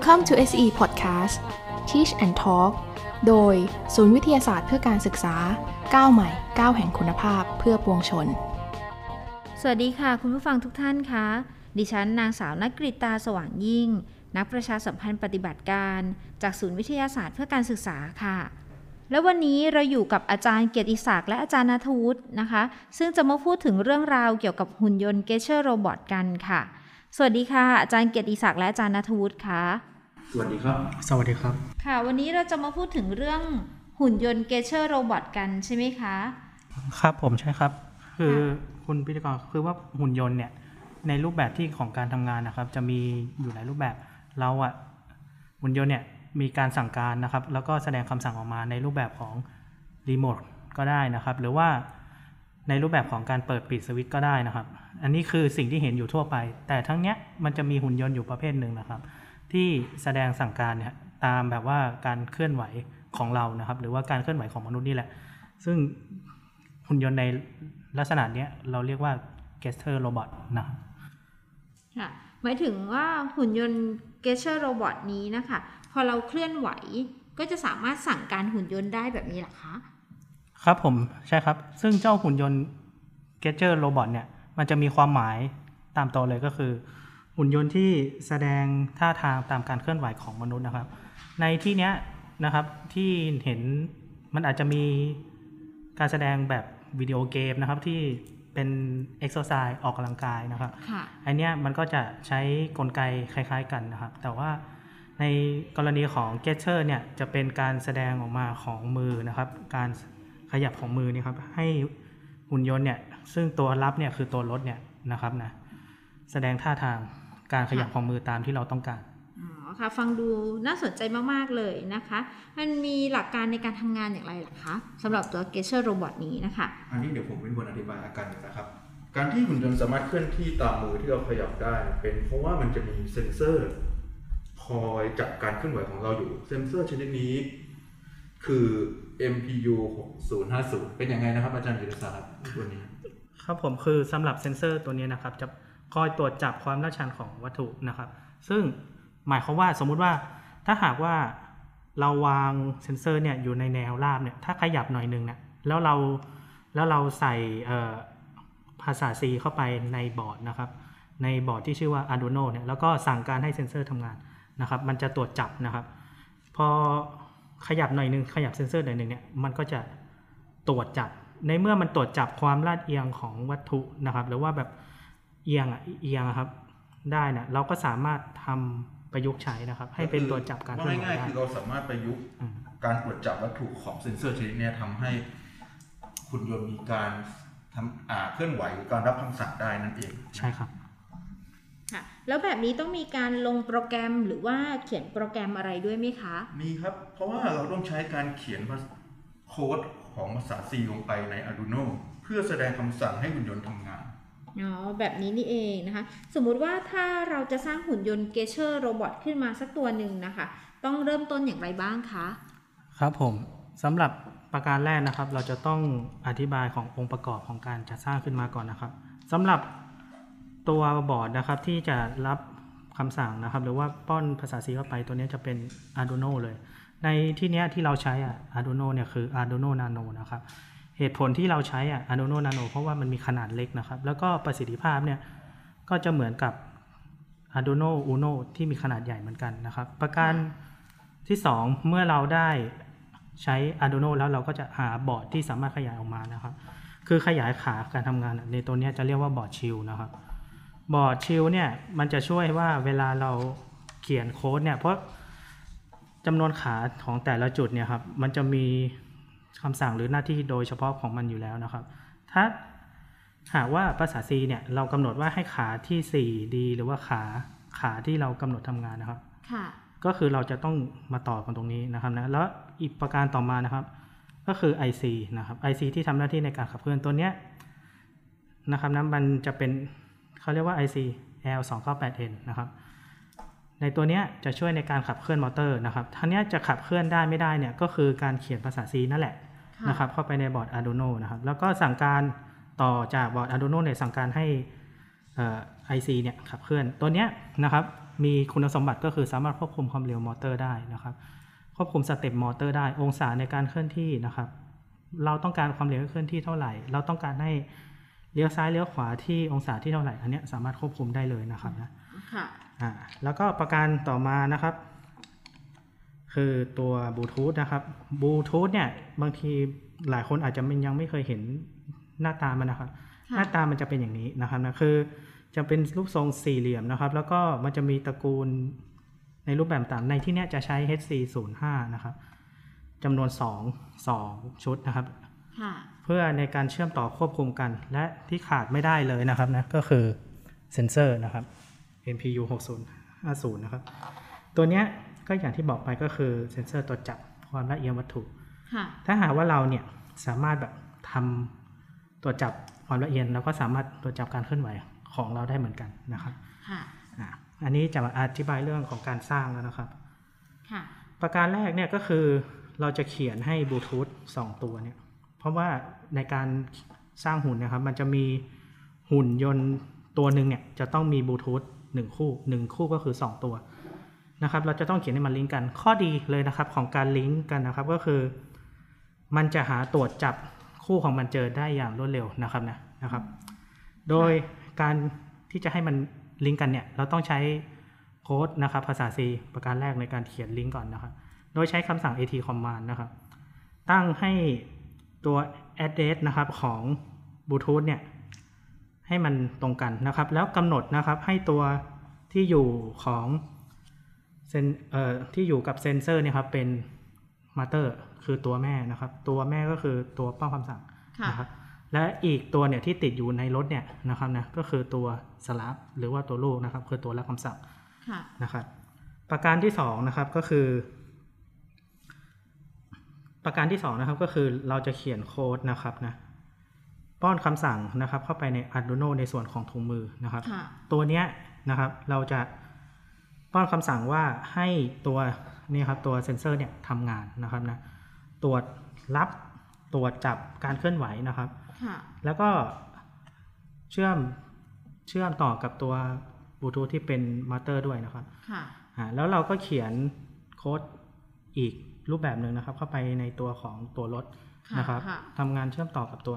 Welcome to SE Podcast Teach and Talk โดยศูนย์วิทยาศาสตร์เพื่อการศึกษาก้าวใหม่ก้าวแห่งคุณภาพเพื่อปวงชน สวัสดีค่ะ คุณผู้ฟังทุกท่านคะ ดิฉันนางสาวนักกริตาสว่างยิ่ง นักประชาสัมพันธ์ปฏิบัติการ จากศูนย์วิทยาศาสตร์เพื่อการศึกษาค่ะ แล้ววันนี้เราอยู่กับอาจารย์เกียรติศักดิ์และอาจารย์นัทวุฒินะคะ ซึ่งจะมาพูดถึงเรื่องราวเกี่ยวกับหุ่นยนต์เกเชอร์โรบอทกันค่ะ สวัสดีค่ะ อาจารย์เกียรติศักดิ์และอาจารย์นัทวุฒิค่ะ สวัสดีครับ สวัสดีครับ ค่ะ วันนี้เราจะมาพูดถึงเรื่องหุ่นยนต์ gesture robot กันใช่ไหมคะ ครับผมใช่ครับ คือค่ะคุณพิธีกรคือว่าหุ่นยนต์เนี่ยในรูปแบบที่ของการทำงานนะครับ จะมีอยู่หลายรูปแบบเราอะหุ่นยนต์เนี่ยมีการสั่งการนะครับ แล้วก็แสดงคำสั่งออกมาในรูปแบบของรีโมทก็ได้นะครับ หรือว่า ในรูปแบบของการเปิดปิดสวิตช์ก็ได้นะครับ อันนี้คือสิ่งที่เห็นอยู่ทั่วไป แต่ทั้งเนี้ยมันจะมีหุ่นยนต์อยู่ประเภทหนึ่งนะครับ ที่แสดงสั่งการเนี่ยตามแบบว่าการเคลื่อนไหวของเรานะครับ หรือว่าการเคลื่อนไหวของมนุษย์นี่แหละ ซึ่งหุ่นยนต์ในลักษณะเนี้ยเราเรียกว่า gesture robot นะค่ะหมายถึงว่าหุ่นยนต์ gesture robot นี้นะคะ พอเราเคลื่อนไหวก็จะสามารถสั่งการหุ่นยนต์ได้แบบนี้หรอคะ ครับผมใช่ครับ ซึ่งเจ้าหุ่นยนต์ gesture robot เนี่ย มันจะมีความหมายตามตัวเลยก็คือ หุ่นยนต์ที่แสดงท่าทางตามการเคลื่อนไหวของมนุษย์นะครับ ในที่เนี้ยนะครับที่เห็นมันอาจจะมีการแสดงแบบวิดีโอเกมนะครับที่เป็นเอ็กซ์ไซส์ออกกำลังกายนะครับค่ะอันเนี้ยมันก็จะใช้กลไกคล้าย ๆกันนะครับ แต่ว่าในกรณีของ g e t t e r เนี่ยจะเป็นการแสดงออกมาของมือนะครับ การ ขยับของมือนี่ครับให้หุ่นยนต์เนี่ยซึ่งตัวรับเนี่ยคือตัวรถเนี่ยนะครับนะแสดงท่าทางการขยับของมือตามที่เราต้องการอ๋อค่ะฟังดูน่าสนใจมาก ๆ เลยนะคะ มันมีหลักการในการทำงานอย่างไรล่ะคะสำหรับตัว gesture robot นี้นะคะ อันนี้เดี๋ยวผมเป็นคนอธิบายอาการนะครับ การที่หุ่นยนต์สามารถเคลื่อนที่ตามมือที่เราขยับได้ เป็นเพราะว่ามันจะมีเซ็นเซอร์คอยจับการเคลื่อนไหวของเราอยู่ เซ็นเซอร์ชนิดนี้ คือ MPU 6050 เป็นยังไงนะครับ อาจารย์ยุทธศาสตร์ตัวนี้ ครับผมคือสำหรับเซ็นเซอร์ตัวนี้นะครับ จะคอยตรวจจับความลาดชันของวัตถุนะครับ ซึ่งหมายความว่าสมมุติว่าถ้าหากว่าเราวางเซ็นเซอร์เนี่ยอยู่ในแนวราบเนี่ยถ้าขยับหน่อยนึงเนี่ยแล้วเราแล้วเราใส่ภาษา C เข้าไปในบอร์ดนะครับ ในบอร์ดที่ชื่อว่า Arduino เนี่ยแล้วก็สั่งการให้เซ็นเซอร์ทำงานนะครับ มันจะตรวจจับนะครับ พอ ขยับหน่อยหนึงขยับเซ็นเซอร์หน่อยหนึงเนี่ยมันก็จะตรวจจับ ในเมื่อมันตรวจจับความลาดเอียงของวัตถุนะครับ หรือว่าแบบเอียงอะเอียงอะครับ ได้เนี่ยเราก็สามารถทำประยุกต์ใช้นะครับ ให้เป็นตัวจับการเคลื่อนไหวง่ายๆได้คือเราสามารถประยุกต์อืมการตรวจจับวัตถุของเซ็นเซอร์ชนิดเนี้ยทำให้หุ่นยนต์มีการทำอ่าเคลื่อนไหวหรือการรับคำสั่งได้นั่นเอง ใช่ครับ ค่ะแล้วแบบนี้ต้องมีการลงโปรแกรมหรือว่าเขียนโปรแกรมอะไรด้วยไหมคะ มีครับ เพราะว่าเราต้องใช้การเขียนภาษาโค้ดของภาษา C ลงไปใน Arduino เพื่อแสดงคำสั่งให้หุ่นยนต์ทำงานอ๋อแบบนี้นี่เองนะคะ สมมุติว่าถ้าเราจะสร้างหุ่นยนต์เกเชอร์โรบอทขึ้นมาสักตัวหนึ่งนะคะ ต้องเริ่มต้นอย่างไรบ้างคะ ครับผมสำหรับประการแรกนะครับ เราจะต้องอธิบายขององค์ประกอบของการจัดสร้างขึ้นมาก่อนนะครับสำหรับ ตัวบอร์ดนะครับที่จะรับคำสั่งนะครับ หรือว่าป้อนภาษา C เข้าไปตัวนี้จะเป็น Arduino เลย ในที่นี้ที่เราใช้อะ Arduino เนี่ยคือ Arduino Nano นะครับ เหตุผลที่เราใช้อะ Arduino Nano เพราะว่ามันมีขนาดเล็กนะครับ แล้วก็ประสิทธิภาพเนี่ยก็จะเหมือนกับ Arduino Uno ที่มีขนาดใหญ่เหมือนกันนะครับ ประการที่ 2 เมื่อเราได้ใช้ Arduino แล้วเราก็จะหาบอร์ดที่สามารถขยายออกมานะครับ คือขยายขาการทำงานในตัวนี้จะเรียกว่าบอร์ด shield นะครับ บอร์ด shield เนี่ยมันจะช่วยว่าเวลาเราเขียนโค้ดเนี่ยเพราะจำนวนขาของแต่ละจุดเนี่ยครับมันจะมีคำสั่งหรือหน้าที่โดยเฉพาะของมันอยู่แล้วนะครับ ถ้าหากว่าภาษา C เนี่ยเรากำหนดว่าให้ขาที่4ดีหรือว่าขาขาที่เรากำหนดทำงานนะครับค่ะก็คือเราจะต้องมาต่อกันตรงนี้นะครับนะแล้วอีกประการต่อมานะครับ ก็คือ IC นะครับ IC ที่ทำหน้าที่ในการขับเคลื่อนตัวเนี้ยนะครับนะมันจะเป็น เขาเรียกว่า IC L298N นะครับในตัวเนี้ยจะช่วยในการขับเคลื่อนมอเตอร์นะครับท่านี้ยจะขับเคลื่อนได้ไม่ได้เนี่ยก็คือการเขียนภาษา C นั่นแหละค่ะนะครับเข้าไปในบอร์ด Arduino นะครับแล้วก็สั่งการต่อจากบอร์ด Arduino เนี่ยสั่งการให้เอ่อ IC เนี่ยขับเคลื่อนตัวเนี้ยนะครับมีคุณสมบัติก็คือสามารถควบคุมความเร็วมอเตอร์ได้นะครับควบคุมสเต็ปมอเตอร์ได้องศาในการเคลื่อนที่นะครับเราต้องการความเร็วเคลื่อนที่เท่าไหร่ เราต้องการให้เลี้ยวซ้ายเลี้ยวขวาที่องศาที่เท่าไหร่ อันเนี้ยสามารถควบคุมได้เลยนะครับนะค่ะอ่าแล้วก็ประการต่อมานะครับ คือตัวบลูทูธนะครับบลูทูธเนี่ยบางทีหลายคนอาจจะยังไม่เคยเห็นหน้าตามันนะครับค่ะหน้าตามันจะเป็นอย่างนี้นะครับนะคือจะเป็นรูปทรงสี่เหลี่ยมนะครับ แล้วก็มันจะมีตระกูลในรูปแบบต่างในที่เนี้ยจะใช้ HC05 นะครับจำนวน 2 2 ชุดนะครับค่ะเพื่อในการเชื่อมต่อควบคุมกัน และที่ขาดไม่ได้เลยนะครับนะก็คือเซนเซอร์นะครับ NPU 6050 นะครับ ตัวเนี้ยก็อย่างที่บอกไปก็คือเซนเซอร์ตรวจจับความละเอียดวัตถุค่ะถ้าหากว่าเราเนี่ยสามารถแบบทำตรวจจับความละเอียดเราก็สามารถตรวจจับการเคลื่อนไหวของเราได้เหมือนกันนะครับค่ะอะอันนี้จะมาอธิบายเรื่องของการสร้างแล้วนะครับค่ะประการแรกเนี่ยก็คือเราจะเขียนให้บลูทูธสองตัวเนี่ย เพราะว่าในการสร้างหุ่นนะครับ มันจะมีหุ่นยนต์ตัวหนึ่งเนี่ยจะต้องมีบลูทูธหนึ่งคู่หนึ่งคู่ก็คือสองตัวนะครับ เราจะต้องเขียนให้มันลิงก์กัน ข้อดีเลยนะครับของการลิงก์กันนะครับก็คือ มันจะหาตรวจจับคู่ของมันเจอได้อย่างรวดเร็วนะครับนะนะครับ โดยการที่จะให้มันลิงก์กันเนี่ย เราต้องใช้โค้ดนะครับ ภาษา C ประการแรกในการเขียนลิงก์ก่อนนะครับ โดยใช้คำสั่ง at command นะครับ ตั้งให้ ตัว address นะครับของบลูทูธเนี่ยให้มันตรงกันนะครับ แล้วกำหนดนะครับให้ตัวที่อยู่ของเซนเอ่อที่อยู่กับเซนเซอร์เนี่ยครับเป็นมาเตอร์คือตัวแม่นะครับ ตัวแม่ก็คือตัวเป้าคำสั่งค่ะนะครับและอีกตัวเนี่ยที่ติดอยู่ในรถเนี่ยนะครับนะก็คือตัวสลับหรือว่าตัวลูกนะครับ คือตัวรับคำสั่งค่ะนะครับประการที่สองนะครับก็คือ ประการที่สองนะครับก็คือเราจะเขียนโค้ดนะครับนะป้อนคำสั่งนะครับ เข้าไปใน Arduino ในส่วนของถุงมือนะครับค่ะตัวเนี้ยนะครับเราจะป้อนคำสั่งว่าให้ตัวนี่ครับตัวเซ็นเซอร์เนี่ยทำงานนะครับนะตรวจรับตรวจจับการเคลื่อนไหวนะครับค่ะแล้วก็เชื่อมเชื่อมต่อกับตัวบลูทูธที่เป็น master ด้วยนะครับค่ะอ่าแล้วเราก็เขียนโค้ดอีก รูปแบบหนึ่งนะครับ เข้าไปในตัวของตัวรถค่ะนะครับค่ะทำงานเชื่อมต่อกับตัว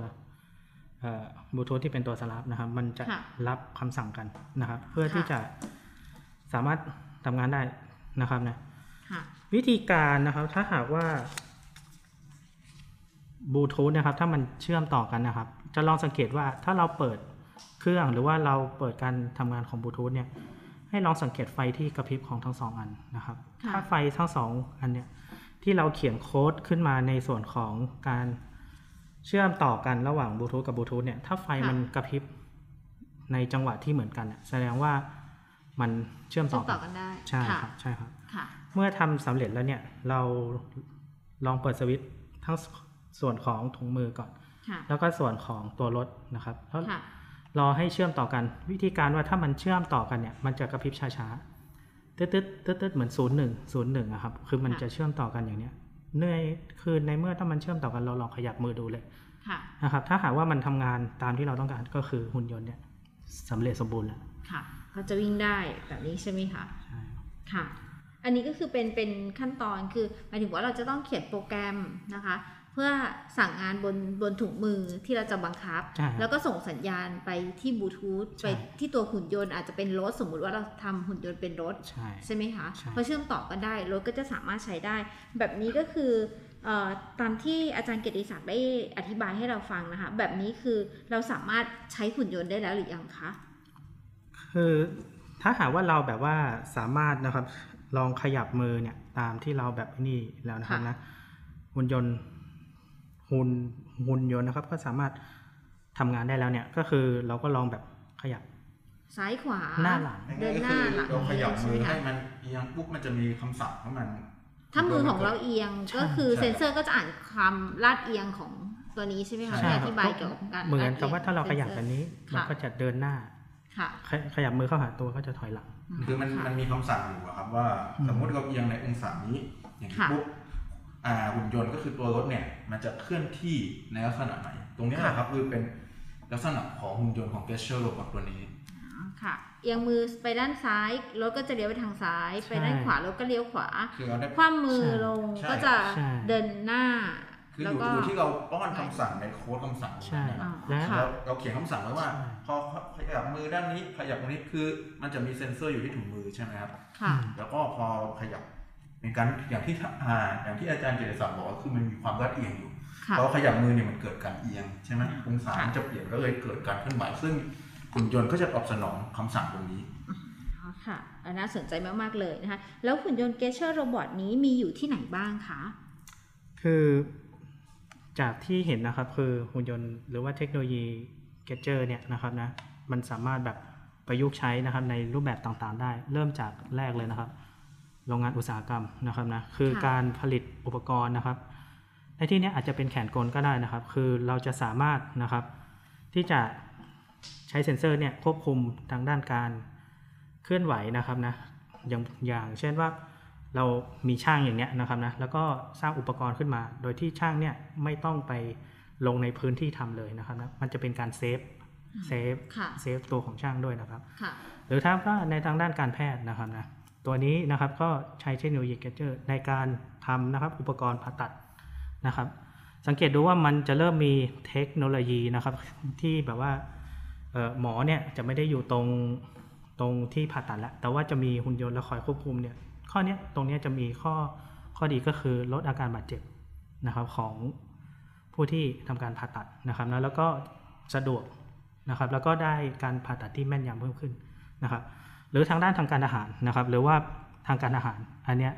บลูทูธที่เป็นตัวสลับนะครับ มันจะค่ะรับคำสั่งกันนะครับ เพื่อค่ะที่จะสามารถทำงานได้นะครับนะค่ะวิธีการนะครับ ถ้าหากว่าบลูทูธนะครับ ถ้ามันเชื่อมต่อกันนะครับ จะลองสังเกตว่าถ้าเราเปิดเครื่องหรือว่าเราเปิดการทำงานของบลูทูธเนี่ย ให้ลองสังเกตไฟที่กระพริบของทั้งสองอันนะครับค่ะถ้าไฟทั้งสองอันเนี่ย ที่เราเขียนโค้ดขึ้นมาในส่วนของการเชื่อมต่อกันระหว่างบลูทูธกับบลูทูธเนี่ย ถ้าไฟมันกระพริบในจังหวะที่เหมือนกันเนี่ยแสดงว่ามันเชื่อมเชื่ต่ออมต่กัอนกันได้ ใช่ค่ะครับใช่ครับค่ะเมื่อทำสำเร็จแล้วเนี่ย เราลองเปิดสวิตช์ทั้งส่วนของถุงมือก่อนค่ะแล้วก็ส่วนของตัวรถนะครับแล้วค่ะรอให้เชื่อมต่อกัน วิธีการว่าถ้ามันเชื่อมต่อกันเนี่ย มันจะกระพริบช้าๆ ตึ๊ดตึ๊ดตึ๊ดตึ๊ดเหมือนศูนย์หนึ่งศูนย์หนึ่งอะครับ คือมันค่ะจะเชื่อมต่อกันอย่างเนี้ยเนื่อยคือในเมื่อถ้ามันเชื่อมต่อกันเราลองขยับมือดูเลยค่ะนะครับ ถ้าหากว่ามันทำงานตามที่เราต้องการก็คือหุ่นยนต์เนี่ยสำเร็จสมบูรณ์แล้วค่ะก็จะวิ่งได้แบบนี้ใช่ไหมคะใช่ค่ะ อันนี้ก็คือเป็นเป็นขั้นตอนคือหมายถึงว่าเราจะต้องเขียนโปรแกรมนะคะ เพื่อสั่งงานบนบนถุงมือที่เราจะบังคับใช่ครับแล้วก็ส่งสัญญาณไปที่บลูทูธใช่ไปที่ตัวหุ่นยนต์อาจจะเป็นรถสมมุติว่าเราทำหุ่นยนต์เป็นรถใช่ใช่ไหมคะใช่พอเชื่อมต่อกันได้รถก็จะสามารถใช้ได้ แบบนี้ก็คือเออตามที่อาจารย์เกียรติศักดิ์ได้อธิบายให้เราฟังนะคะ แบบนี้คือเราสามารถใช้หุ่นยนต์ได้แล้วหรือยังคะคือถ้าหากว่าเราแบบว่าสามารถนะครับลองขยับมือเนี่ยตามที่เราแบบนี่แล้วนะครับค่ะนะหุ่นยนต์ หุ่นหุ่นยนต์นะครับ ก็สามารถทำงานได้แล้วเนี่ย ก็คือเราก็ลองแบบขยับซ้ายขวาหน้าหลังเดินหน้าหลังเราขยับมือใช่ไหมคะให้มันเอียงปุ๊บมันจะมีคำสั่งของมัน ถ้ามือของเราเอียงใช่ก็คือใช่เซ็นเซอร์ก็จะอ่านความลาดเอียงของตัวนี้ใช่ไหมคะใช่ที่อธิบายเกี่ยวกับการเหมือนลดกับว่าถ้าเราขยับซ็แบบซอนี้มันค่ะก็จะเดินหน้าค่ะขยขยับมือเข้าหาตัวก็จะถอยหลัง คือมันค่ะมันมีคำสั่งอยู่อะครับว่าอืมสมมติเราเอียงในองศานี้อย่างนี้ค่ะปุ๊บอ่า หุ่นยนต์ก็คือตัวรถเนี่ยมันจะเคลื่อนที่ในลักษณะไหน ตรงนี้แหละครับคือเป็นลักษณะของหุ่นยนต์ของ Gesture Robot ตัวนี้ค่ะเอียงมือไปด้านซ้ายรถก็จะเลี้ยวไปทางซ้าย ไปด้านขวารถก็เลี้ยวขวาคือเราได้คว่ำมือใช่ลงใช่ก็จะใช่เดินหน้าคือแล้วอยู่ก็อยู่ที่เราป้อนคำสั่งในโค้ดคำสั่งใช่นะครับและค่ะเราเราเขียนคำสั่งไว้ว่าใช่พอขยับมือด้านนี้ขยับตรงนี้คือมันจะมีเซ็นเซอร์อยู่ที่ถุงมือใช่ไหมครับค่ะแล้วก็พอขยับ เป็นการอย่างที่อ่าอย่างที่อาจารย์เจริญศักดิ์บอกก็คือมันมีความลาดเอียงอยู่ค่ะพอขยับมือเนี่ยมันเกิดการเอียงใช่ไหมองศามันจะเปลี่ยนก็เลยเกิดการเคลื่อนไหวซึ่งหุ่นยนต์ก็จะตอบสนองคำสั่งตรงนี้อ๋อค่ะอันน่าสนใจมากๆเลยนะคะแล้วหุ่นยนต์ g e s t u r e Robot นี้มีอยู่ที่ไหนบ้างคะคือจากที่เห็นนะครับคือหุ่นยนต์หรือว่าเทคโนโลยีเกจเจอร์เนี่ยนะครับนะมันสามารถแบบประยุกต์ใช้นะครับในรูปแบบต่างๆได้ เริ่มจากแรกเลยนะครับ โรงงานอุตสาหกรรมนะครับนะคือค่ะการผลิตอุปกรณ์นะครับในที่เนี้ยอาจจะเป็นแขนกลก็ได้นะครับ คือเราจะสามารถนะครับ ที่จะใช้เซ็นเซอร์เนี่ยควบคุมทางด้านการเคลื่อนไหวนะครับนะอย่างอย่างเช่นว่าเรามีช่างอย่างเนี้ยนะครับนะแล้วก็สร้างอุปกรณ์ขึ้นมา โดยที่ช่างเนี่ยไม่ต้องไปลงในพื้นที่ทำเลยนะครับนะมันจะเป็นการ save save ค่ะ save ตัวของช่างด้วยนะครับค่ะหรือถ้าว่าในทางด้านการแพทย์นะครับนะ ตัวนี้นะครับก็ใช้เทคโนโลยี gesture ในการทำนะครับอุปกรณ์ผ่าตัดนะครับ สังเกตดูว่ามันจะเริ่มมีเทคโนโลยีนะครับที่แบบว่าหมอเนี่ยจะไม่ได้อยู่ตรงตรงที่ผ่าตัดแล้วแต่ว่าจะมีหุ่นยนต์และคอยควบคุมเนี่ยข้อนี้ตรงนี้จะมีข้อข้อดีก็คือลดอาการบาดเจ็บนะครับของผู้ที่ทำการผ่าตัดนะครับนะแล้วก็สะดวกนะครับแล้วก็ได้การผ่าตัดที่แม่นยำเพิ่มขึ้นนะครับ หรือทางด้านทางการอาหารนะครับ หรือว่าทางการอาหารอันเนี้ย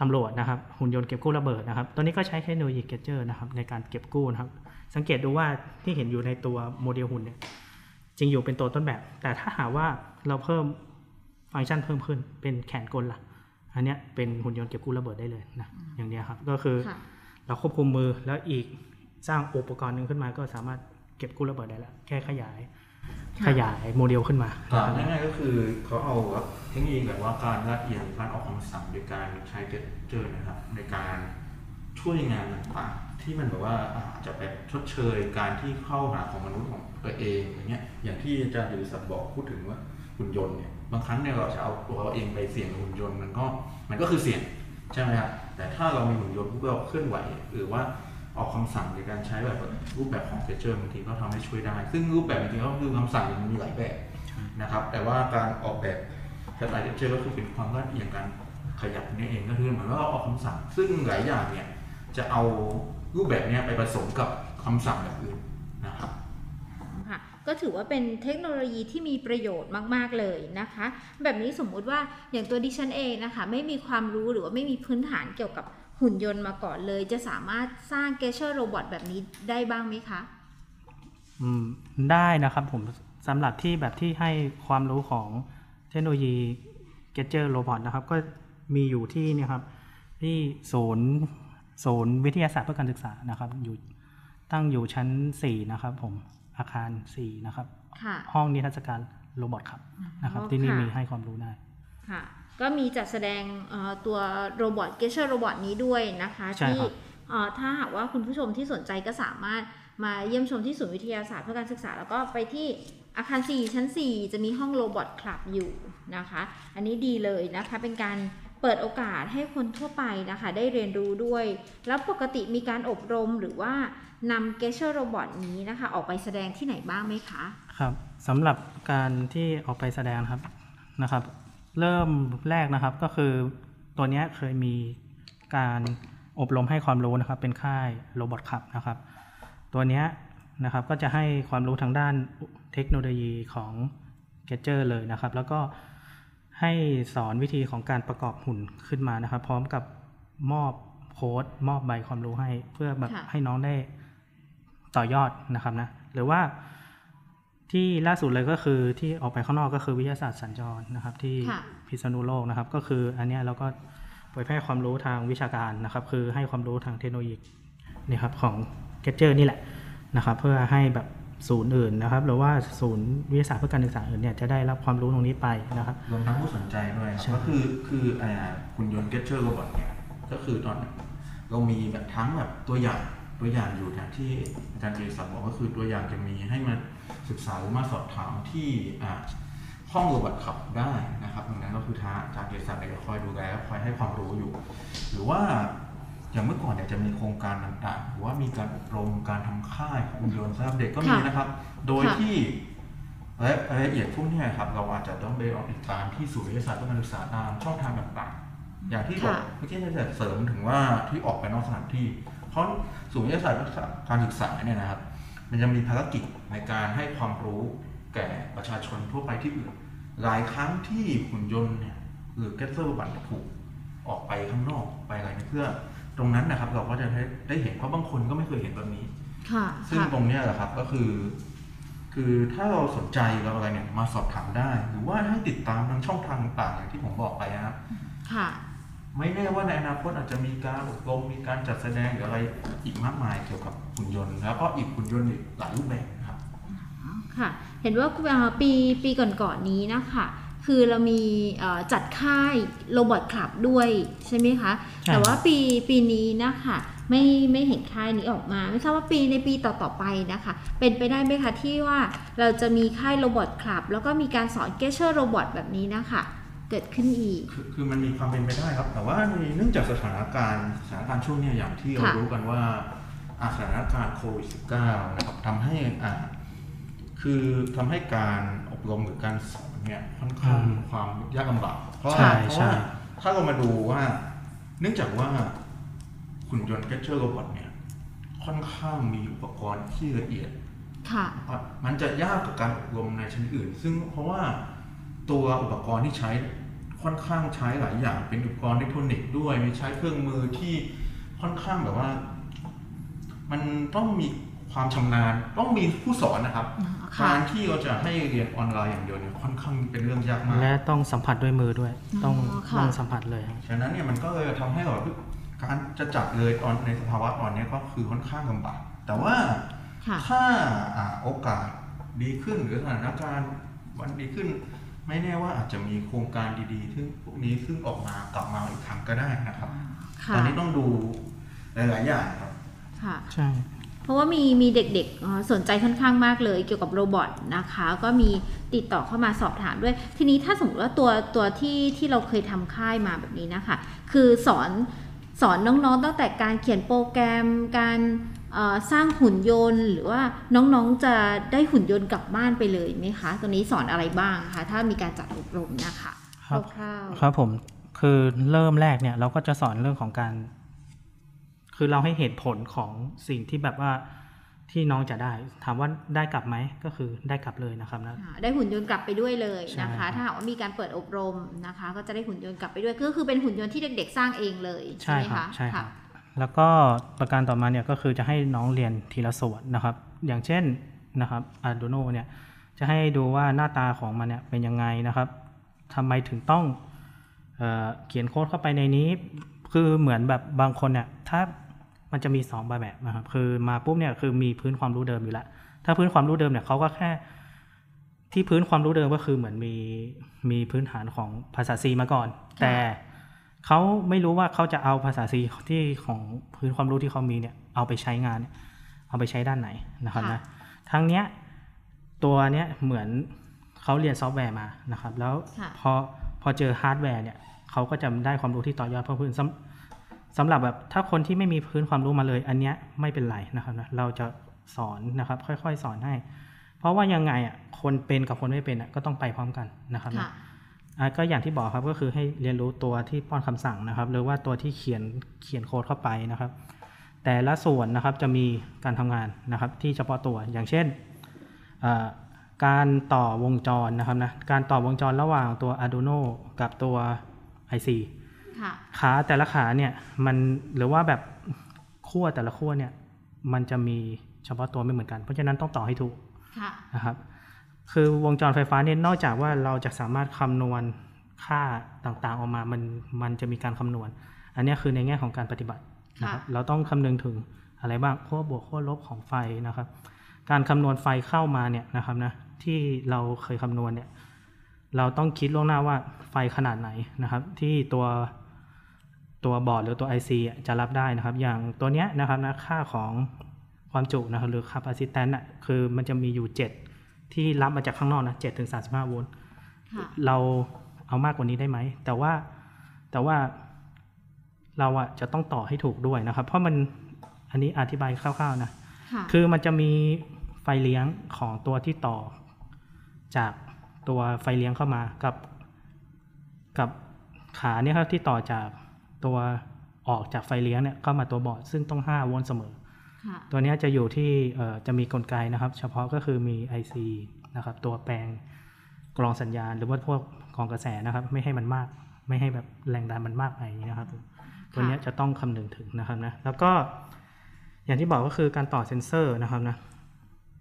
ตำรวจนะครับหุ่นยนต์เก็บกู้ระเบิดนะครับ ตัวนี้ก็ใช้เทคโนโลยีเกจเจอร์นะครับในการเก็บกู้นะครับ สังเกตดูว่าที่เห็นอยู่ในตัวโมเดลหุ่นเนี่ยจริงอยู่เป็นตัวต้นแบบ แต่ถ้าหากว่าเราเพิ่มฟังก์ชันเพิ่มขึ้นเป็นแขนกลล่ะ อันเนี้ยเป็นหุ่นยนต์เก็บกู้ระเบิดได้เลยนะอย่างเนี้ยครับก็คือค่ะเราควบคุมมือแล้วอีกสร้างอุปกรณ์หนึ่งขึ้นมาก็สามารถเก็บกู้ระเบิดได้แล้วแค่ขยายค่ะ ขยายโมเดลขึ้นมาอ่าง่ายๆก็คือเขาเอาเทคโนโลยีแบบว่าการลาดเอียงการออกคำสั่งโดยการใช้ gesture นะครับในการช่วยงานต่างๆที่มันแบบว่าอาจจะแบบชดเชยการที่เข้าหาของมนุษย์ของตัวเองอย่างเงี้ยอย่างที่อาจารย์ดิศักดิ์บอกพูดถึงว่าหุ่นยนต์เนี่ยบางครั้งเนี่ยเราจะเอาตัวเราเองไปเสี่ยงกับหุ่นยนต์มันก็มันก็คือเสี่ยงใช่ไหมครับแต่ถ้าเรามีหุ่นยนต์พวกเราเคลื่อนไหวหรือว่า ออกคำสั่งในการใช้แบบรูปแบบของ gesture บางทีก็ทำให้ช่วยได้ ซึ่งรูปแบบจริงๆก็คือคำสั่งมันมีหลายแบบนะครับ แต่ว่าการออกแบบ gesture ก็คือเป็นความลาดเอียงการขยับนี่เองก็คือเหมือนว่าเราออกคำสั่ง ซึ่งหลายอย่างเนี่ยจะเอารูปแบบนี้ไปผสมกับคำสั่งแบบอื่นนะครับค่ะก็ถือว่าเป็นเทคโนโลยีที่มีประโยชน์มาก ๆ เลยนะคะ แบบนี้สมมุติว่าอย่างตัวดิฉันเองนะคะ ไม่มีความรู้หรือว่าไม่มีพื้นฐานเกี่ยวกับ หุ่นยนต์มาก่อนเลย จะสามารถสร้างเก s เชอร์โรบอทแบบนี้ได้บ้างไหมคะ อืม ได้นะครับผมสำหรับที่แบบที่ให้ความรู้ของเทคโนโลยี gesture robot นะครับ ก็มีอยู่ที่เนี่ยครับ ที่ศูนย์ศูนย์วิทยาศาสตร์เพื่อการศึกษานะครับอยู่ตั้งอยู่ชั้น 4 นะครับผมอาคาร 4 นะครับค่ะห้องนิทรรศการ robot ครับนะครับ ที่นี่ค่ะมีให้ความรู้ได้ค่ะ ก็มีจัดแสดงเอ่อตัวโรบอทเก s เชอร์โรบอทนี้ด้วยนะคะใช่ที่ครับเอ่อถ้าหากว่าคุณผู้ชมที่สนใจก็สามารถมาเยี่ยมชมที่ศูนย์วิทยาศาสตร์เพื่อการศึกษา แล้วก็ไปที่อาคาร 4 ชั้น 4 จะมีห้อง robot club อยู่นะคะ อันนี้ดีเลยนะคะ เป็นการเปิดโอกาสให้คนทั่วไปนะคะ ได้เรียนรู้ด้วย แล้วปกติมีการอบรมหรือว่านำเก s เชอร์โรบอทนี้นะคะ ออกไปแสดงที่ไหนบ้างไหมคะ ครับสำหรับการที่ออกไปแสดงนะครับนะครับ เริ่มแรกนะครับก็คือตัวเนี้ยเคยมีการอบรมให้ความรู้นะครับเป็นค่าย robot club นะครับ ตัวเนี้ยนะครับก็จะให้ความรู้ทางด้านเทคโนโลยีของ g e t เจอร์เลยนะครับ แล้วก็ให้สอนวิธีของการประกอบหุ่นขึ้นมานะครับ พร้อมกับมอบโค้ดมอบใบความรู้ให้ เพื่อแบบค่ะให้น้องได้ต่อยอดนะครับนะหรือว่า ที่ล่าสุดเลยก็คือที่ออกไปข้างนอกก็คือวิทยาศาสตร์สัญจรนะครับ ที่ค่ะพิษณุโลกนะครับ ก็คืออันเนี้ยเราก็เผยแพร่ความรู้ทางวิชาการนะครับ คือให้ความรู้ทางเทคโนโลยีนี่ครับของ g e t เจอร์นี่แหละนะครับ เพื่อให้แบบศูนย์อื่นนะครับหรือว่าศูนย์วิทยาศาสตร์เพื่อการศึกษาอื่นเนี่ยจะได้รับความรู้ตรงนี้ไปนะครับรวมทั้งผู้สนใจด้วยคใช่รับก็คือคืออ่าหุ่นยนต์ Get เ e อร์โรบอทเนี่ยก็คือตอนเรามีแบบทั้งแบบตัวอย่างตัวอย่างอยู่อย่างที่อาจารย์เจสันบอกก็คือตัวอย่างจะมีให้มา ศึกษาหรือมาสอบถามที่อ่าห้องโรบอทขับได้นะครับดังนั้นก็คือทางอาจารย์เจสันเนี่ยจะคอยดูแลคอยให้ความรู้อยู่ หรือว่าอย่างเมื่อก่อนเนี่ยจะมีโครงการต่างๆ หรือว่ามีการอบรมการทำค่ายของหุ่นยนต์สำหรับเด็กก็มีค่ะนะครับ โดยค่ะที่รายรายละเอียดพวกเนี้ครับเราอาจจะต้องไปออกติดตามที่ศูนย์วิทยาศาสตร์เพื่อการศึกษาตามช่องทางต่างๆ อย่างที่บอกค่ะเมื่อกี้จะเสริมถึงว่าที่ออกไปนอกสถานที่ เพราะศูนย์วิทยาศาสตร์เพื่อการศึกษาเนี่ยนะครับ มันจะมีภารกิจในการให้ความรู้แก่ประชาชนทั่วไปที่อื่น หลายครั้งที่หุ่นยนต์เนี่ยหรือแกสเซอร์บัตถูกออกไปข้างนอกไปอะไรเนี่ยเพื่อ ตรงนั้นนะครับเราก็จะได้ได้เห็นเพราะบางคนก็ไม่เคยเห็นแบบนี้ ค่ะซึ่งค่ะตรงเนี้ยแหละครับก็คือ คือถ้าเราสนใจเราอะไรเนี่ยมาสอบถามได้ หรือว่าให้ติดตามทางช่องทางต่างๆอย่างที่ผมบอกไปนะครับค่ะ ไม่แน่ว่าในอนาคตอาจจะมีการอบรมมีการจัดแสดงหรืออะไรอีกมากมายเกี่ยวกับหุ่นยนต์ แล้วก็อีกหุ่นยนต์อีกหลายรูปแบบนะครับค่ะ เห็นว่าเอ่อปีปีก่อนๆนี้นะคะคือเรามีเอ่อจัดค่ายโรบอทคลับด้วยใช่ไหมคะใช่แต่ว่าปีปีนี้นะคะไม่ไม่เห็นค่ายนี้ออกมา ไม่ทราบว่าปีในปีต่อๆไปนะคะ เป็นไปได้ไหมคะที่ว่าเราจะมีค่ายโรบอทคลับ แล้วก็มีการสอนเกเชอร์โรบอทแบบนี้นะคะ เกิดขึ้นอีก คือคือมันมีความเป็นไปได้ครับ แต่ว่าในเนื่องจากสถานการณ์สถานการณ์ช่วงเนี้ยอย่างที่เราค่ะ รู้กันว่าอ่าสถานการณ์โควิด -19 นะครับทำให้อ่าคือทำให้การอบรมหรือการสอนเนี่ยค่อนข้างอืมมีความยากลำบากเพราะใช่เพราะใช่ ว่าถ้าเรามาดูว่า เนื่องจากว่าหุ่นยนต์แกเชอร์โรบอทเนี่ยค่อนข้างมีอุปกรณ์ที่ละเอียด ค่ะ มันจะยากกับการอบรมในชนิดอื่น ซึ่งเพราะว่าตัวอุปกรณ์ที่ใช้ ค่อนข้างใช้หลายอย่างเป็นอุปกรณ์อิเล็กทรอนิกส์ด้วยมีใช้เครื่องมือที่ค่อนข้างแบบว่า มันต้องมีความชำนาญต้องมีผู้สอนนะครับอ๋อค่ะการที่เราจะให้เรียนออนไลน์อย่างเดียวเนี่ยค่อนข้างเป็นเรื่องยากมาก และต้องสัมผัสด้วยมือด้วย ต้องอ๋อค่ะต้องสัมผัสเลยครับฉะนั้นเนี่ยมันก็เลยทำให้แบบการจะจัดเลยตอนในสภาวะตอนนี้ก็คือค่อนข้างลำบากแต่ว่าค่ะถ้าอ่าโอกาสดีขึ้นหรือสถานการณ์วันดีขึ้น ไม่แน่ว่าอาจจะมีโครงการดีๆ ซึ่งพวกนี้ซึ่งออกมากลับมาอีกครั้งก็ได้นะครับค่ะตอนนี้ต้องดูหลายๆอย่างครับค่ะใช่เพราะว่ามีมีเด็กๆเอ่อสนใจค่อนข้างมากเลยเกี่ยวกับโรบอทนะคะ ก็มีติดต่อเข้ามาสอบถามด้วย ทีนี้ถ้าสมมติว่าตัวตัวที่ที่เราเคยทำค่ายมาแบบนี้นะคะ คือสอนสอนน้องๆตั้งแต่การเขียนโปรแกรมการเอ่อ สร้างหุ่นยนต์ หรือว่าน้องๆจะได้หุ่นยนต์กลับบ้านไปเลยไหมคะตัวนี้สอนอะไรบ้างคะถ้ามีการจัดอบรมนะคะครับคร่าวๆครับผมคือเริ่มแรกเนี่ยเราก็จะสอนเรื่องของการ คือเราให้เหตุผลของสิ่งที่แบบว่าที่น้องจะได้ ถามว่าได้กลับไหมก็คือได้กลับเลยนะครับนะค่ะได้หุ่นยนต์กลับไปด้วยเลยนะใช่ครัคะบถ้าหากว่ามีการเปิดอบรมนะคะ ก็จะได้หุ่นยนต์กลับไปด้วยก็คือเป็นหุ่นยนต์ที่เด็กๆ สร้างเองเลยใช่ใช่ไหมครับคะใช่ครัค่ะบ แล้วก็ประการต่อมาเนี่ยก็คือจะให้น้องเรียนทีละส่วนนะครับ อย่างเช่นนะครับ Arduino เนี่ยจะให้ดูว่าหน้าตาของมันเนี่ยเป็นยังไงนะครับทำไมถึงต้องเออเขียนโค้ดเข้าไปในนี้ คือเหมือนแบบบางคนเนี่ยถ้ามันจะมีสองแบบนะครับคือมาปุ๊บเนี่ยคือมีพื้นความรู้เดิมอยู่แล้วถ้าพื้นความรู้เดิมเนี่ยเขาก็แค่ที่พื้นความรู้เดิมก็คือเหมือนมีมีพื้นฐานของภาษา C มาก่อน แต่ เขาไม่รู้ว่าเขาจะเอาภาษา C ที่ของพื้นความรู้ที่เขามีเนี่ยเอาไปใช้งานเนี่ยเอาไปใช้ด้านไหนนะครับค่ะนะทั้งเนี้ยตัวเนี้ยเหมือนเขาเรียนซอฟต์แวร์มานะครับ แล้วค่ะพอพอเจอฮาร์ดแวร์เนี่ยเขาก็จะได้ความรู้ที่ต่อยอดเพิ่มขึ้นสำสำหรับแบบถ้าคนที่ไม่มีพื้นความรู้มาเลย อันเนี้ยไม่เป็นไรนะครับนะเราจะสอนนะครับ ค่อยๆ สอนให้ เพราะว่ายังไงอะคนเป็นกับคนไม่เป็นอะก็ต้องไปพร้อมกันนะครับนะค่ะอะ ก็อย่างที่บอกครับก็คือให้เรียนรู้ตัวที่ป้อนคำสั่งนะครับ หรือว่าตัวที่เขียนเขียนโค้ดเข้าไปนะครับ แต่ละส่วนนะครับจะมีการทำงานนะครับ ที่เฉพาะตัวอย่างเช่นอ่าการต่อวงจรนะครับนะการต่อวงจรระหว่างตัว Arduino กับตัว IC ค่ะขาแต่ละขาเนี่ยมันหรือว่าแบบขั้วแต่ละขั้วเนี่ยมันจะมีเฉพาะตัวไม่เหมือนกัน เพราะฉะนั้นต้องต่อให้ถูกค่ะนะครับ คือวงจรไฟฟ้าเนี่ยนอกจากว่าเราจะสามารถคำนวณค่าต่างๆออกมามันมันจะมีการคำนวณ อันเนี้ยคือในแง่ของการปฏิบัตินะครับค่ะเราต้องคำนึงถึงอะไรบ้างขั้วบวกขั้วลบของไฟนะครับ การคำนวณไฟเข้ามาเนี่ยนะครับนะที่เราเคยคำนวณเนี่ยเราต้องคิดล่วงหน้าว่าไฟขนาดไหนนะครับ ที่ตัวตัวบอร์ดหรือตัว IC อะจะรับได้นะครับ อย่างตัวเนี้ยนะครับนะค่าของความจุนะครับหรือ capacitance อะคือมันจะมีอยู่ 7 ที่รับมาจากข้างนอกนะ7ถึง35โวลต์ค่ะเราเอามากกว่านี้ได้ไหม แต่ว่าแต่ว่าเราอะจะต้องต่อให้ถูกด้วยนะครับ เพราะมันอันนี้อธิบายคร่าวๆนะค่ะคือมันจะมีไฟเลี้ยงของตัวที่ต่อ จากตัวไฟเลี้ยงเข้ามากับ กับขาเนี่ยครับที่ต่อจากตัวออกจากไฟเลี้ยงเนี่ยเข้ามาตัวบอร์ดซึ่งต้อง 5 โวลต์เสมอค่ะ ตัวเนี้ยจะอยู่ที่เอ่อจะมีกลไกนะครับ เฉพาะก็คือมี IC นะครับ ตัวแปลงกรองสัญญาณ หรือว่าพวกกรองกระแสนะครับ ไม่ให้มันมาก ไม่ให้แบบแรงดันมันมากไปอย่างนี้นะครับ ตัวเนี้ยจะต้องคำนึงถึงนะครับนะแล้วก็อย่างที่บอกก็คือการต่อเซนเซอร์นะครับนะ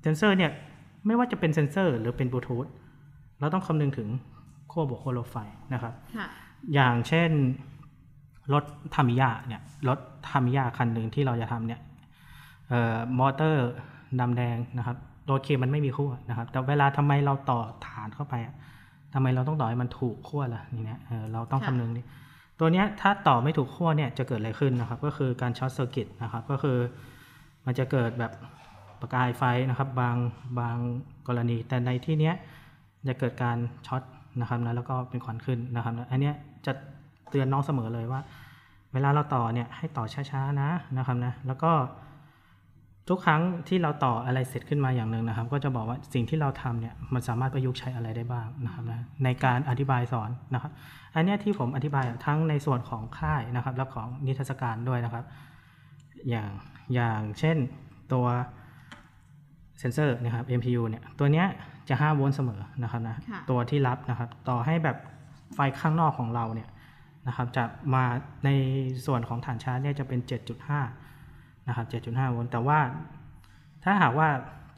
เซนเซอร์เนี่ยไม่ว่าจะเป็นเซนเซอร์หรือเป็นบลูทูธเราต้องคำนึงถึงขั้วบวกขั้วลบไฟนะครับค่ะอย่างเช่นรถทามิยาเนี่ยรถทามิยาคันหนึ่งที่เราจะทำเนี่ยเอ่อ มอเตอร์ดำแดงนะครับโอเคมันไม่มีขั้วนะครับ แต่เวลาทำไมเราต่อถ่านเข้าไปอะทำไมเราต้องต่อให้มันถูกขั้วล่ะนี่เนี่ยเออเราต้องค่ะคำนึงนี่ตัวเนี้ยถ้าต่อไม่ถูกขั้วเนี่ยจะเกิดอะไรขึ้นนะครับ ก็คือการ short circuit นะครับ ก็คือมันจะเกิดแบบประกายไฟนะครับบางบางกรณี แต่ในที่เนี้ยจะเกิดการช็อตนะครับนะแล้วก็เป็นควันขึ้นนะครับนะอันเนี้ยจะเตือนน้องเสมอเลยว่า เวลาเราต่อเนี่ยให้ต่อช้าๆนะนะครับนะแล้วก็ ทุกครั้งที่เราต่ออะไรเสร็จขึ้นมาอย่างหนึ่งนะครับ ก็จะบอกว่าสิ่งที่เราทำเนี่ยมันสามารถประยุกต์ใช้อะไรได้บ้างนะครับนะในการอธิบายสอนนะครับ อันเนี้ยที่ผมอธิบายอะทั้งในส่วนของค่ายนะครับ และของนิทรรศการด้วยนะครับ อย่างอย่างเช่นตัวเซนเซอร์นะครับ MPU เนี่ยตัวเนี้ยจะ 5 โวลต์เสมอนะครับนะค่ะตัวที่รับนะครับต่อให้แบบไฟข้างนอกของเราเนี่ยนะครับจะมาในส่วนของถ่านชาร์จเนี่ยจะเป็น 7.5 นะครับ 7.5 โวลต์ แต่ว่าถ้าหากว่า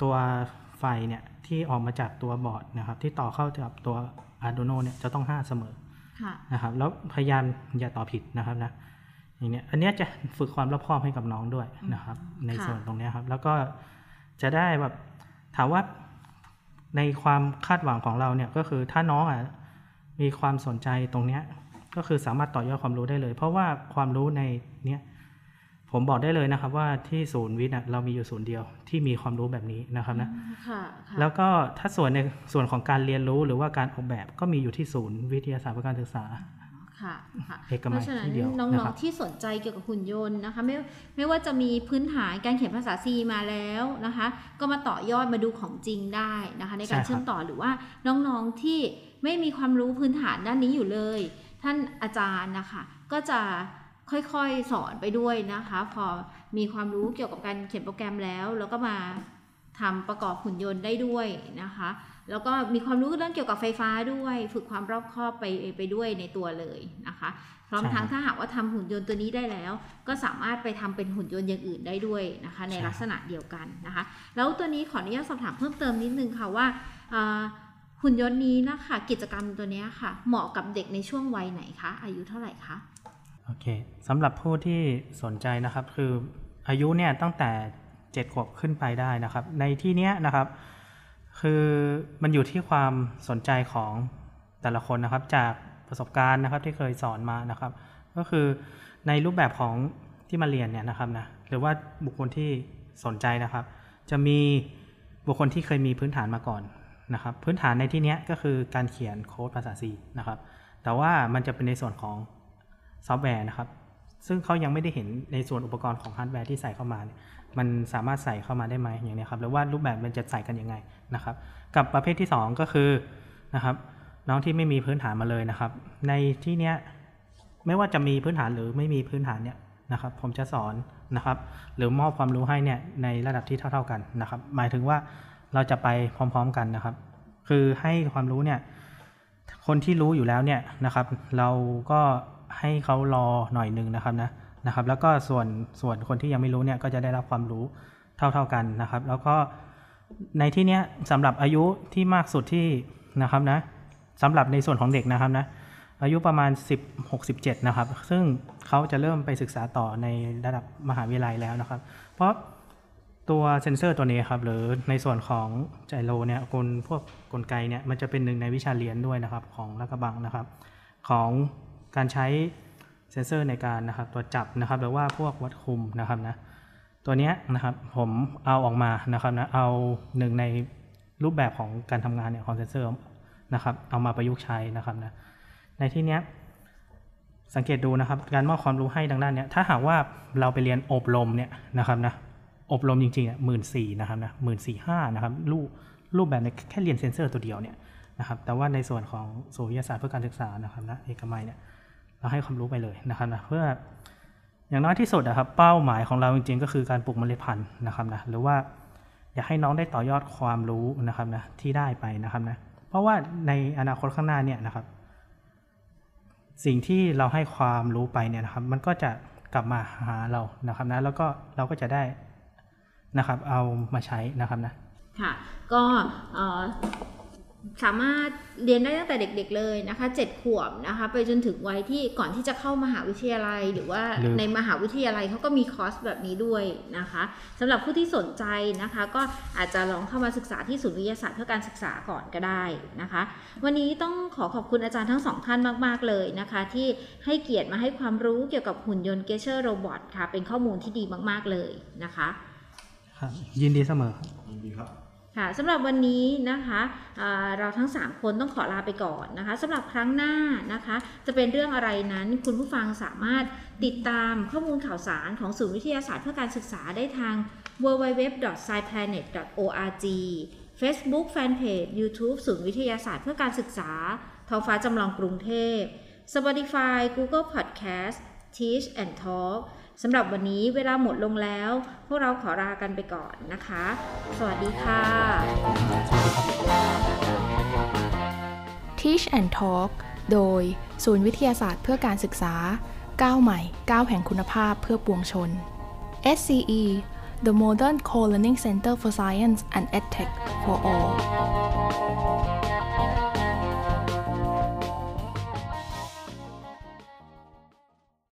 ตัวไฟเนี่ยที่ออกมาจากตัวบอร์ดนะครับ ที่ต่อเข้ากับตัว Arduino เนี่ยจะต้อง 5 เสมอค่ะนะครับ แล้วพยายามอย่าต่อผิดนะครับนะอย่างเนี้ยอันเนี้ยจะฝึกความรอบคอบให้กับน้องด้วยนะครับ ในค่ะส่วนตรงเนี้ยครับ แล้วก็จะได้แบบถามว่าในความคาดหวังของเราเนี่ยก็คือถ้าน้องอะมีความสนใจตรงเนี้ยก็คือสามารถต่อยอดความรู้ได้เลย เพราะว่าความรู้ในเนี้ย ผมบอกได้เลยนะครับว่าที่ศูนย์วิทย์อะเรามีอยู่ศูนย์เดียวที่มีความรู้แบบนี้นะครับนะค่ะค่ะแล้วก็ถ้าส่วนในส่วนของการเรียนรู้หรือว่าการออกแบบก็มีอยู่ที่ศูนย์วิทยาศาสตร์เพื่อการศึกษาค่ะค่ะเอกมัยเพราะฉะนั้นที่เดียวน้นะองครับๆที่สนใจเกี่ยวกับหุ่นยนต์นะคะไม่ไม่ว่าจะมีพื้นฐานการเขียนภาษา C มาแล้วนะคะ ก็มาต่อยอดมาดูของจริงได้นะคะ ในการใช่ครับเชื่อมต่อหรือว่าน้องๆที่ไม่มีความรู้พื้นฐานด้านนี้อยู่เลย ท่านอาจารย์นะคะ ก็จะ ค่อยๆสอนไปด้วยนะคะ พอมีความรู้เกี่ยวกับการเขียนโปรแกรมแล้ว แล้วก็มาทำประกอบหุ่นยนต์ได้ด้วยนะคะ แล้วก็มีความรู้เรื่องเกี่ยวกับไฟฟ้าด้วย ฝึกความรอบคอบไปไปด้วยในตัวเลยนะคะ พร้อมใช่ทั้งครับถ้าหากว่าทำหุ่นยนต์ตัวนี้ได้แล้ว ก็สามารถไปทำเป็นหุ่นยนต์อย่างอื่นได้ด้วยนะคะ ในใช่ครับลักษณะเดียวกันนะคะ แล้วตัวนี้ขออนุญาตสอบถามเพิ่มเติมนิดนึงค่ะว่าอ่าหุ่นยนต์นี้นะคะ กิจกรรมตัวเนี้ยค่ะ เหมาะกับเด็กในช่วงวัยไหนคะอายุเท่าไหร่คะ โอเคสำหรับผู้ที่สนใจนะครับ คืออายุเนี่ยตั้งแต่7ขวบขึ้นไปได้นะครับ ในที่เนี้ยนะครับ คือมันอยู่ที่ความสนใจของแต่ละคนนะครับ จากประสบการณ์นะครับที่เคยสอนมานะครับ ก็คือในรูปแบบของที่มาเรียนเนี่ยนะครับนะหรือว่าบุคคลที่สนใจนะครับ จะมีบุคคลที่เคยมีพื้นฐานมาก่อนนะครับ พื้นฐานในที่เนี้ยก็คือการเขียนโค้ดภาษา C นะครับ แต่ว่ามันจะเป็นในส่วนของ ซอฟต์แวร์นะครับ ซึ่งเขายังไม่ได้เห็นในส่วนอุปกรณ์ของฮาร์ดแวร์ที่ใส่เข้ามา มันสามารถใส่เข้ามาได้ไหมอย่างนี้ครับหรือว่ารูปแบบมันจะใส่กันยังไงนะครับ กับประเภทที่ 2 ก็คือนะครับน้องที่ไม่มีพื้นฐานมาเลยนะครับ ในที่เนี้ยไม่ว่าจะมีพื้นฐานหรือไม่มีพื้นฐานเนี่ยนะครับ ผมจะสอนนะครับ หรือมอบความรู้ให้เนี่ยในระดับที่เท่า ๆกันนะครับ หมายถึงว่าเราจะไปพร้อม ๆกันนะครับ คือให้ความรู้เนี่ยคนที่รู้อยู่แล้วเนี่ยนะครับ เราก็ ให้เขารอหน่อยหนึ่งนะครับนะนะครับ แล้วก็ส่วนส่วนคนที่ยังไม่รู้เนี่ยก็จะได้รับความรู้เท่าๆกันนะครับ แล้วก็ในที่เนี้ยสำหรับอายุที่มากสุดที่นะครับนะสำหรับในส่วนของเด็กนะครับนะอายุประมาณ10 67นะครับ ซึ่งเขาจะเริ่มไปศึกษาต่อในระดับมหาวิทยาลัยแล้วนะครับ เพราะตัวเซนเซอร์ตัวนี้ครับ หรือในส่วนของ gyro เนี่ยกลพวกกลไกเนี่ยมันจะเป็นหนึ่งในวิชาเรียนด้วยนะครับของลาดกระบังนะครับ ของ การใช้เซนเซอร์ในการนะครับตัวจับนะครับหรือว่าพวกวัดคุมนะครับนะตัวนี้นะครับผมเอาออกมานะครับนะเอาหนึ่งในรูปแบบของการทำงานเนี่ยของเซนเซอร์นะครับเอามาประยุกต์ใช้นะครับนะในที่เนี้ยสังเกตดูนะครับ การมอบความรู้ให้ดังด้านเนี้ยถ้าหากว่าเราไปเรียนอบรมเนี่ยนะครับนะอบรมจริงๆหมื่นสี่นะครับนะหมื่นสี่ห้านะครับรูปรูปแบบในแค่เรียนเซนเซอร์ตัวเดียวเนี่ยนะครับแต่ว่าในส่วนของศูนย์วิทยาศาสตร์เพื่อการศึกษานะครับนะเอกมัยเนี่ย เราให้ความรู้ไปเลยนะครับนะเพื่ออย่างน้อยที่สุดนะครับเป้าหมายของเราจริง ๆ ก็คือการปลูกเมล็ดพันธุ์นะครับนะหรือว่าอยากให้น้องได้ต่อยอดความรู้นะครับนะที่ได้ไปนะครับนะเพราะว่าในอนาคตข้างหน้าเนี่ยนะครับ สิ่งที่เราให้ความรู้ไปเนี่ยนะครับ มันก็จะกลับมาหาเรานะครับนะแล้วก็เราก็จะได้นะครับเอามาใช้นะครับนะค่ะก็เอ่อ สามารถเรียนได้ตั้งแต่เด็กๆเลยนะคะ7ขวบนะคะ ไปจนถึงวัยที่ก่อนที่จะเข้ามหาวิทยาลัย หรือว่าหรือในมหาวิทยาลัยเขาก็มีคอร์สแบบนี้ด้วยนะคะสำหรับผู้ที่สนใจนะคะ ก็อาจจะลองเข้ามาศึกษาที่ศูนย์วิทยาศาสตร์เพื่อการศึกษาก่อนก็ได้นะคะ วันนี้ต้องขอขอบคุณอาจารย์ทั้งสองท่านมากๆเลยนะคะ ที่ให้เกียรติมาให้ความรู้เกี่ยวกับหุ่นยนต์ gesture robot ค่ะเป็นข้อมูลที่ดีมากๆเลยนะคะครับยินดีเสมอครับยินดีครับ ค่ะสำหรับวันนี้นะคะเราทั้ง 3 คนต้องขอลาไปก่อนนะคะสำหรับครั้งหน้านะคะ จะเป็นเรื่องอะไรนั้นคุณผู้ฟังสามารถติดตามข้อมูลข่าวสารของศูนย์วิทยาศาสตร์เพื่อการศึกษาได้ทาง www.sciplanet.org Facebook Fanpage YouTube ศูนย์วิทยาศาสตร์เพื่อการศึกษาท้องฟ้าจำลองกรุงเทพ Spotify Google Podcast Teach and Talk สำหรับวันนี้เวลาหมดลงแล้ว พวกเราขอลากันไปก่อนนะคะ สวัสดีค่ะ Teach and Talk โดย ศูนย์วิทยาศาสตร์เพื่อการศึกษาก้าวใหม่ก้าวแห่งคุณภาพเพื่อปวงชน SCE The Modern Co-Learning Center for Science and EdTech for All